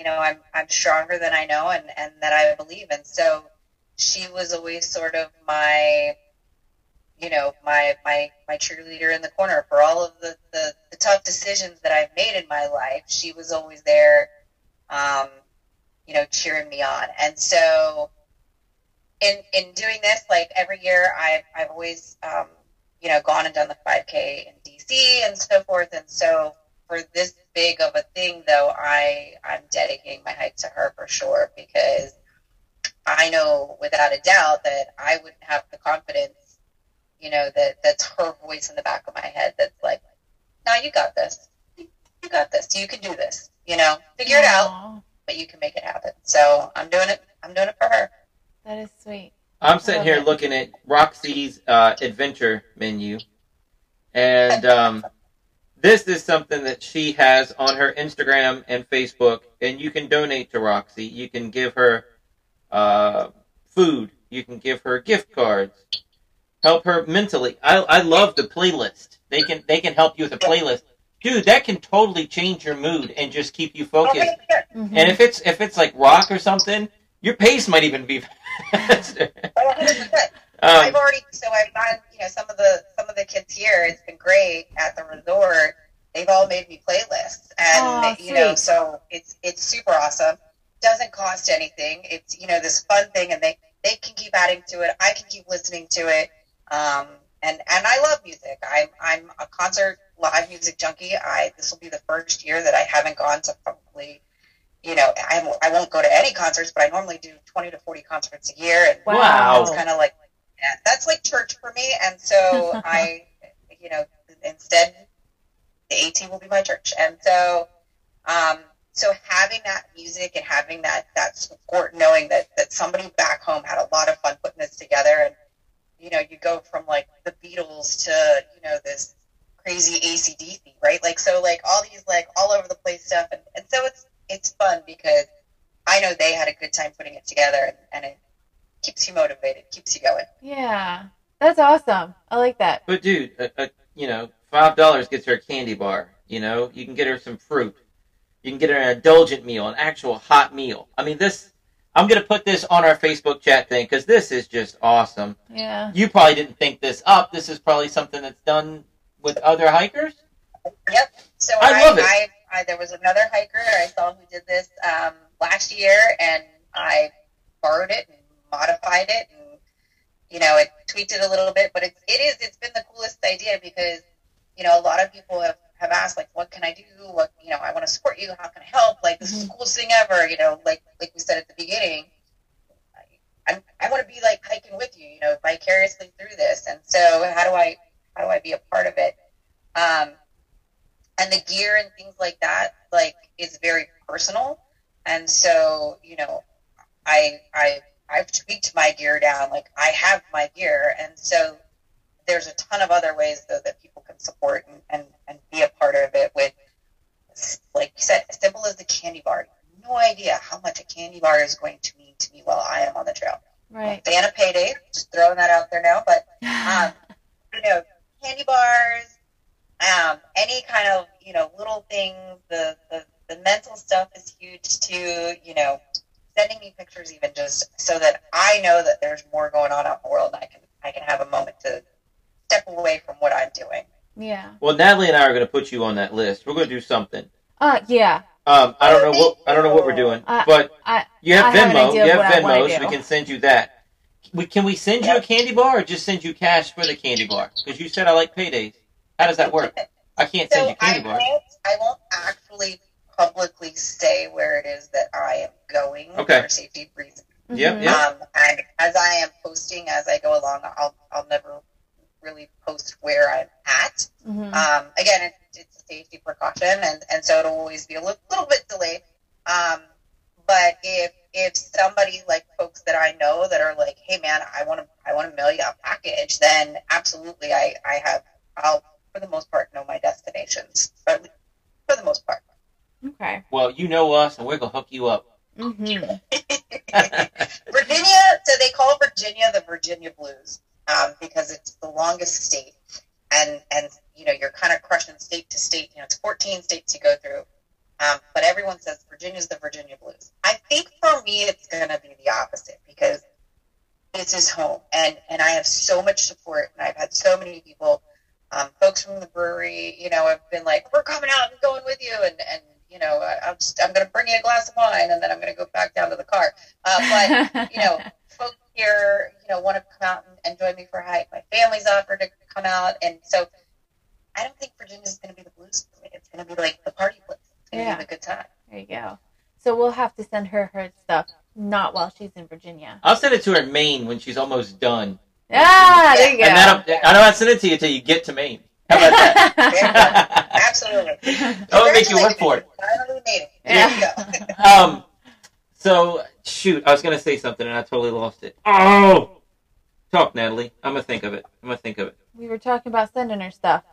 you know, I'm I'm stronger than I know and and that I believe. And so she was always sort of my you know my my my cheerleader in the corner for all of the the, the tough decisions that I've made in my life. She was always there, um, you know, cheering me on. And so, in in doing this, like every year, I've I've always um, you know gone and done the 5K in DC and so forth. And so, for this big of a thing, though, I I'm dedicating my hike to her for sure because I know without a doubt that I wouldn't have the confidence you know, that that's her voice in the back of my head that's like, now you got this. You got this. You can do this. You know, figure it out, but you can make it happen. So I'm doing it. I'm doing it for her. That is sweet. I'm sitting here it. looking at Roxy's uh, adventure menu, and um, this is something that she has on her Instagram and Facebook, and you can donate to Roxy. You can give her uh, food. You can give her gift cards. Help her mentally. I, I love the playlist. They can they can help you with a playlist, dude. That can totally change your mood and just keep you focused. Okay, sure. Mhm. And if it's if it's like rock or something, your pace might even be <laughs> faster. Oh, 100%. Um, I've already so I've gotten you know some of the some of the kids here. It's been great at the resort. They've all made me playlists, and Aw, you know so it's it's super awesome. Doesn't cost anything. It's you know this fun thing, and they they can keep adding to it. I can keep listening to it. Um, and and I love music. I'm I'm a concert live music junkie. I this will be the first year that I haven't gone to probably. You know, I, I won't go to any concerts, but I normally do 20 to 40 concerts a year. And Wow. it's kind of like that's like church for me. And so <laughs> I, you know, instead the AT will be my church. And so, um, so having that music and having that that support, knowing that that somebody back home had a lot of fun putting this together, and you know, you go from like the Beatles to you know this crazy ACDC, right? Like so, like all these like all over the place stuff, and, and so it's it's fun because I know they had a good time putting it together, and, and it keeps you motivated, keeps you going. Yeah, that's awesome. I like that. But dude, a, a, you know, five dollars gets her a candy bar. You know, you can get her some fruit. You can get her an indulgent meal, an actual hot meal. I mean, this. I'm gonna put this on our Facebook chat thing because this is just awesome. Yeah. You probably didn't think this up. This is probably something that's done with other hikers. Yep. So I I love it. I, I there was another hiker I saw who did this um, last year, and I borrowed it and modified it, and you know, it tweaked it a little bit. But it's it is it's been the coolest idea because you know a lot of people have have asked like, what can I do? What you know, I want to support you. How can I help? Like this is the coolest thing ever. You know, like like we said at the beginning. I, I, I want to be like hiking with you, you know, vicariously through this. And so, how do I, how do I be a part of it? Um, and the gear and things like that like is very personal and so you know i i i've tweaked my gear down like i have my gear. And so there's a ton of other ways though that people can support and and, and be a part of it with like you said as simple as the candy bar. No idea how much a candy bar is going to mean to me while i am on the trail. Right. fan of payday just throwing that out there now but <laughs> um, you know, candy bars, um, any kind of, you know, little things, the, the, the mental stuff is huge too, you know, sending me pictures even just so that I know that there's more going on out in the world and I can, I can have a moment to step away from what I'm doing. yeah. Well, Natalie and I are gonna put you on that list. We're gonna do something. Uh, yeah. Um, I don't know what I don't know what we're doing, I- but I you have I Venmo. idea you have what I wanna Venmo, so we can send you that. We, can we send you a candy bar or just send you cash for the candy bar? Because you said I like paydays. How does that work? <laughs> I can't send So you I candy bars. won't, I won't actually publicly say where it is that I am going Okay. for safety reasons. Yep, Mhm. yep. Um, and as I am posting as I go along, I'll I'll never really post where I'm at. Mhm. Um, again, it, it's a safety precaution, and, and so it'll always be a little, little bit delayed. Um, but if if somebody like folks that I know that are like, hey man, I want to I want to mail you a package, then absolutely, I I have I'll for the most part know my destinations, but for the most part. Okay. Well, you know us, and we're gonna hook you up. hmm <laughs> Virginia, so they call Virginia the Virginia Blues um, because it's the longest state, and and you know you're kind of crushing state to state. You know, it's 14 states you go through, um, but everyone says Virginia's the Virginia Blues. I think for me it's going to be the opposite because this is home, and and I have so much support, and I've had so many people, um, folks from the brewery, you know, have been like, we're coming out and going with you, and and you know, I, I'm just I'm going to bring you a glass of wine, and then I'm going to go back down to the car, uh, but you know, <laughs> folks here, you know, want to come out and, and join me for a hike. My family's offered to come out, and so I don't think Virginia's going to be the blues. place. It's going to be like the party place. It's going to Yeah. be the good time. there you go. So we'll have to send her her stuff, not while she's in Virginia. I'll send it to her in Maine when she's almost done. Ah, there you go. And that'll, I don't have to send it to you until you get to Maine. How about that? Absolutely. I'll make you work for it. Finally made it. Yeah. There you go. Um, so shoot, I was gonna say something and I totally lost it. Oh, talk, Natalie. I'm gonna think of it. I'm gonna think of it. we were talking about sending her stuff.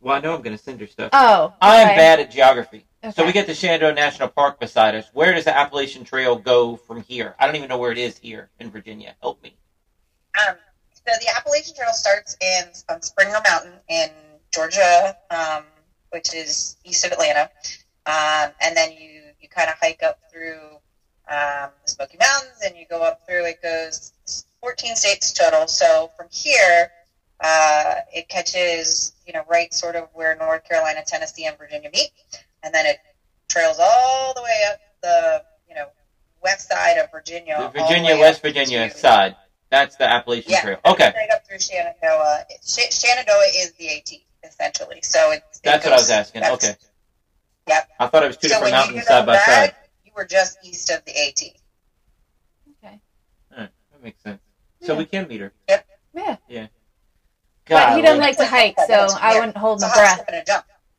Well, I know I'm gonna send her stuff. Oh, I am bad at geography. Okay. So we get the Shenandoah National Park beside us. Where does the Appalachian Trail go from here? I don't even know where it is here in Virginia. Help me. Um, so the Appalachian Trail starts in on Springer Mountain in Georgia, um, which is east of Atlanta, um, and then you you kind of hike up through um, the Smoky Mountains, and you go up through. It goes 14 states total. So from here, uh, it catches you know right sort of where North Carolina, Tennessee, and Virginia meet, and then it trails all the way up the you know west side of Virginia. The all the Virginia, West Virginia to- side. That's the Appalachian Yeah. Trail. Okay, Straight up through Shenandoah. Sh- Shenandoah is the AT essentially. So it's it that's what I was asking. Okay. Yep. I thought it was two So different mountains side by side. You were just east of the AT. Okay. That makes sense. So Yeah. we can meet her. Yep. Yeah. God, But he doesn't like to hike, so That's I wouldn't hold my hop, breath. skip,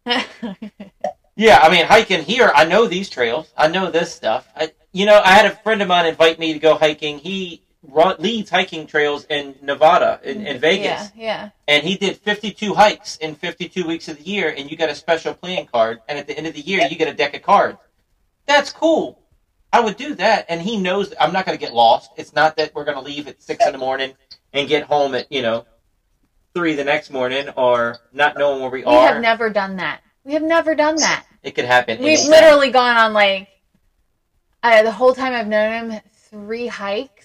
and jump. <laughs> Yeah, I mean, hiking here, I know these trails. I know this stuff. I, you know, I had a friend of mine invite me to go hiking. He run, leads hiking trails in Nevada, in, in Vegas. Yeah, yeah. And he did 52 hikes in 52 weeks of the year, and you get a special playing card. And at the end of the year, you get a deck of cards. That's cool. I would do that. And he knows I'm not going to get lost. It's not that we're going to leave at 6 in the morning and get home at, you know, 3 the next morning or not knowing where we, We are. We have never done that. We have never done that. it could happen. We've literally gone on like uh, the whole time I've known him, three hikes,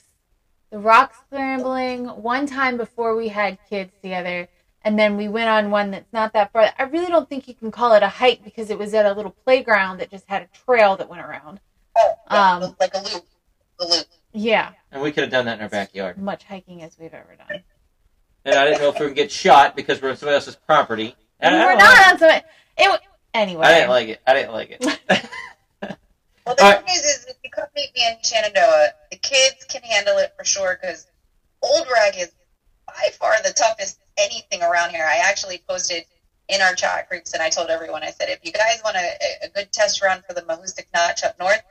the rock scrambling, one time before we had kids together, and then we went on one that's not that far. I really don't think you can call it a hike because it was at a little playground that just had a trail that went around. Oh, yeah, Um, like a loop. The loop. Yeah, And we could have done that in our backyard. much hiking as we've ever done. And I didn't know if we would get shot because we're on somebody else's property. And we're don't like- on some. It wa- anyway. I didn't like it. I didn't like it. <laughs> Well, the good news is if you come meet me in Shenandoah, the kids can handle it for sure because Old Rag is by far the toughest anything around here. I actually posted in our chat groups and I told everyone, I said, if you guys want a, a good test run for the Mahoosic Notch up north,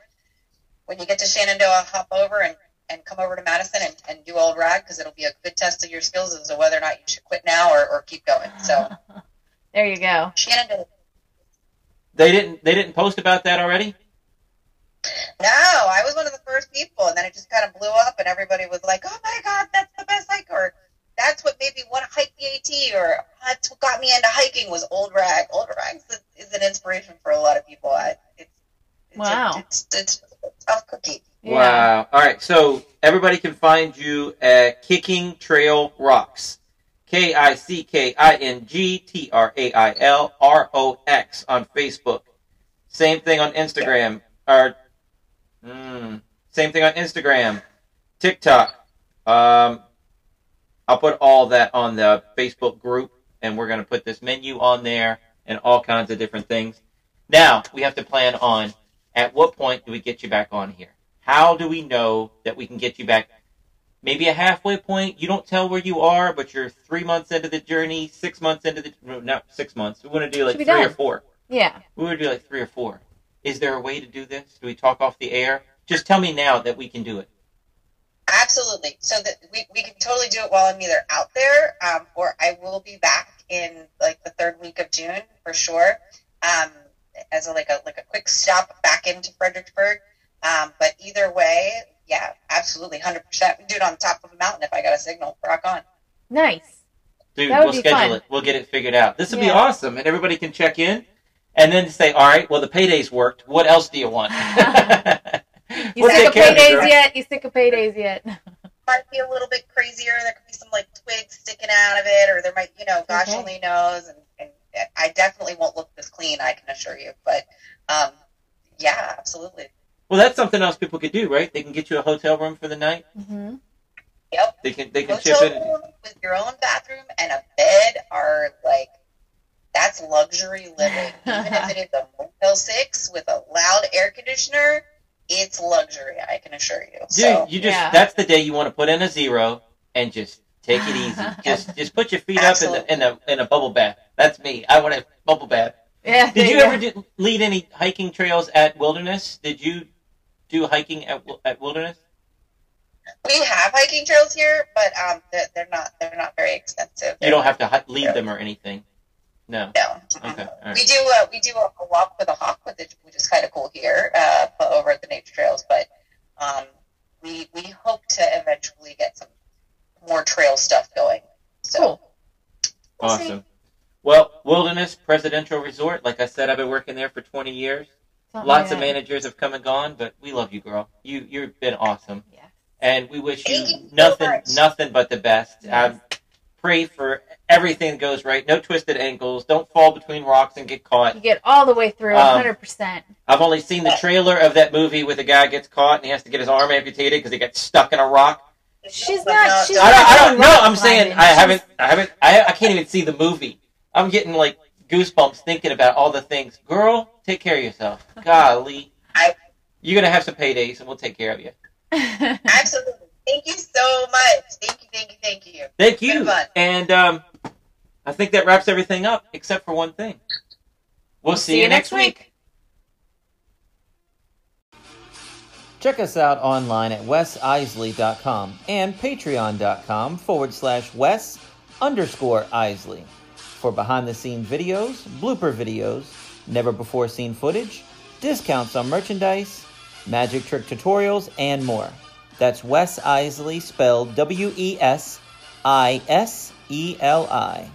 when you get to Shenandoah, hop over and, and come over to Madison and, and do Old Rag because it'll be a good test of your skills as to whether or not you should quit now or, or keep going. So <laughs> there you go. Shenandoah. they didn't. They didn't post about that already. No, I was one of the first people, and then it just kind of blew up, and everybody was like, "Oh my god, that's the best hike!" or "That's what made me want to hike the AT," or "That's what got me into hiking was Old Rag." Old Rag is, is an inspiration for a lot of people. I, it's, it's Wow. a, it's, it's a tough cookie. Yeah. Wow. All right. So everybody can find you at Kicking Trail Rox. K I C K I N G T R A I L R O X on Facebook. Same thing on Instagram. Or, mm, same thing on Instagram, TikTok. Um, I'll put all that on the Facebook group, and we're gonna put this menu on there, and all kinds of different things. Now we have to plan on at what point do we get you back on here? How do we know that we can get you back? Maybe a halfway point. You don't tell where you are, but you're three months into the journey, six months into the no, not six months. We want to do like three or four. Yeah. We want to do like three or four. Is there a way to do this? Do we talk off the air? Just tell me now that we can do it. Absolutely. So that we, we can totally do it while I'm either out there, um, or I will be back in like the third week of June for sure. Um, as a, like a like a quick stop back into Fredericksburg. Um, but either way, yeah, absolutely, hundred percent. We do it on the top of a mountain if I got a signal. Rock on. Nice. Dude, That would we'll be schedule fun. it. We'll get it figured out. This will be awesome, and everybody can check in, and then say, "All right, well, the paydays worked. What else do you want?" <laughs> <laughs> You We'll sick of care of you, paydays yet? You sick of paydays yet? <laughs> Might be a little bit crazier. There could be some like twigs sticking out of it, or there might, you know, gosh Okay. only knows. And, and I definitely won't look this clean. I can assure you. But um, yeah, absolutely. Well, that's something else people could do, right? They can get you a hotel room for the night. hmm Yep. They can they can chip hotel in. room with your own bathroom and a bed are like that's luxury living. <laughs> Even if it is a Motel Six with a loud air conditioner, it's luxury. I can assure you. Dude, So you just Yeah. that's the day you want to put in a zero and just take it easy. <laughs> just just put your feet up in the, in a in a bubble bath. That's me. I want a bubble bath. Yeah. Did you go. ever do, lead any hiking trails at Wilderness? Did you do hiking at at Wilderness? we have hiking trails here, but um, they're, they're not they're not very extensive. You don't have to hi- lead them or anything. No. No. Okay. All right. We do uh, we do a, a walk with a hawk, with it, which is kind of cool here, uh, over at the nature trails. But um, we we hope to eventually get some more trail stuff going. So Cool. we'll see. Awesome. Well, Wilderness Presidential Resort. Like I said, I've been working there for 20 years. Something Lots like of that. managers have come and gone, but we love you, girl. You you've been awesome, Yeah. and we wish you you nothing much. nothing but the best. Yes. I pray for everything that goes right. No twisted ankles. Don't fall between rocks and get caught. You get all the way through, Um, 100%. I've only seen the trailer of that movie where the guy gets caught and he has to get his arm amputated because he got stuck in a rock. She's But not- she's I don't, I don't know. I'm saying. I haven't. I haven't. I, I can't even see the movie. I'm getting like goosebumps thinking about all the things. Girl, take care of yourself. <laughs> Golly, I- you're gonna have some paydays, and we'll take care of you. Absolutely. Thank you so much. Thank you, thank you, thank you. Thank you. And um, I think that wraps everything up, except for one thing. We'll, see, you next week. Check us out online at wesiseli.com and patreon.com forward slash wes underscore iseli for behind the scenes videos, blooper videos, never before seen footage, discounts on merchandise, magic trick tutorials, and more. That's Wes Iseli spelled W E S I S E L I.